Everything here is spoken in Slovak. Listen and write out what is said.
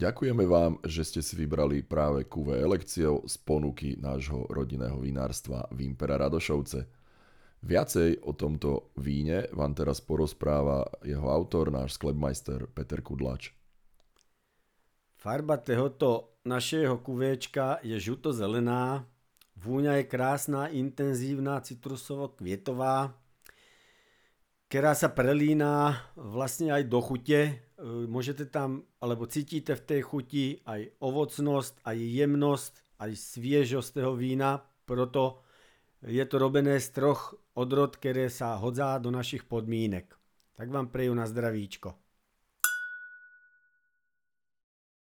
Ďakujeme vám, že ste si vybrali práve QV elekciou z ponuky nášho rodinného vinárstva Vimpera Radošovce. Viacej o tomto víne vám teraz porozpráva jeho autor, náš sklepmajster Peter Kudlač. Farba tohoto našeho kuvečka je žuto-zelená, vúňa je krásna, intenzívna, citrusovo-kvietová, ktorá sa prelína vlastne aj do chute. E, môžete tam, alebo cítite v tej chuti aj ovocnosť, aj jemnosť, aj sviežosť toho vína, proto je to robené z troch odrod, ktoré sa hodzá do našich podmínek. Tak vám prejú na zdravíčko.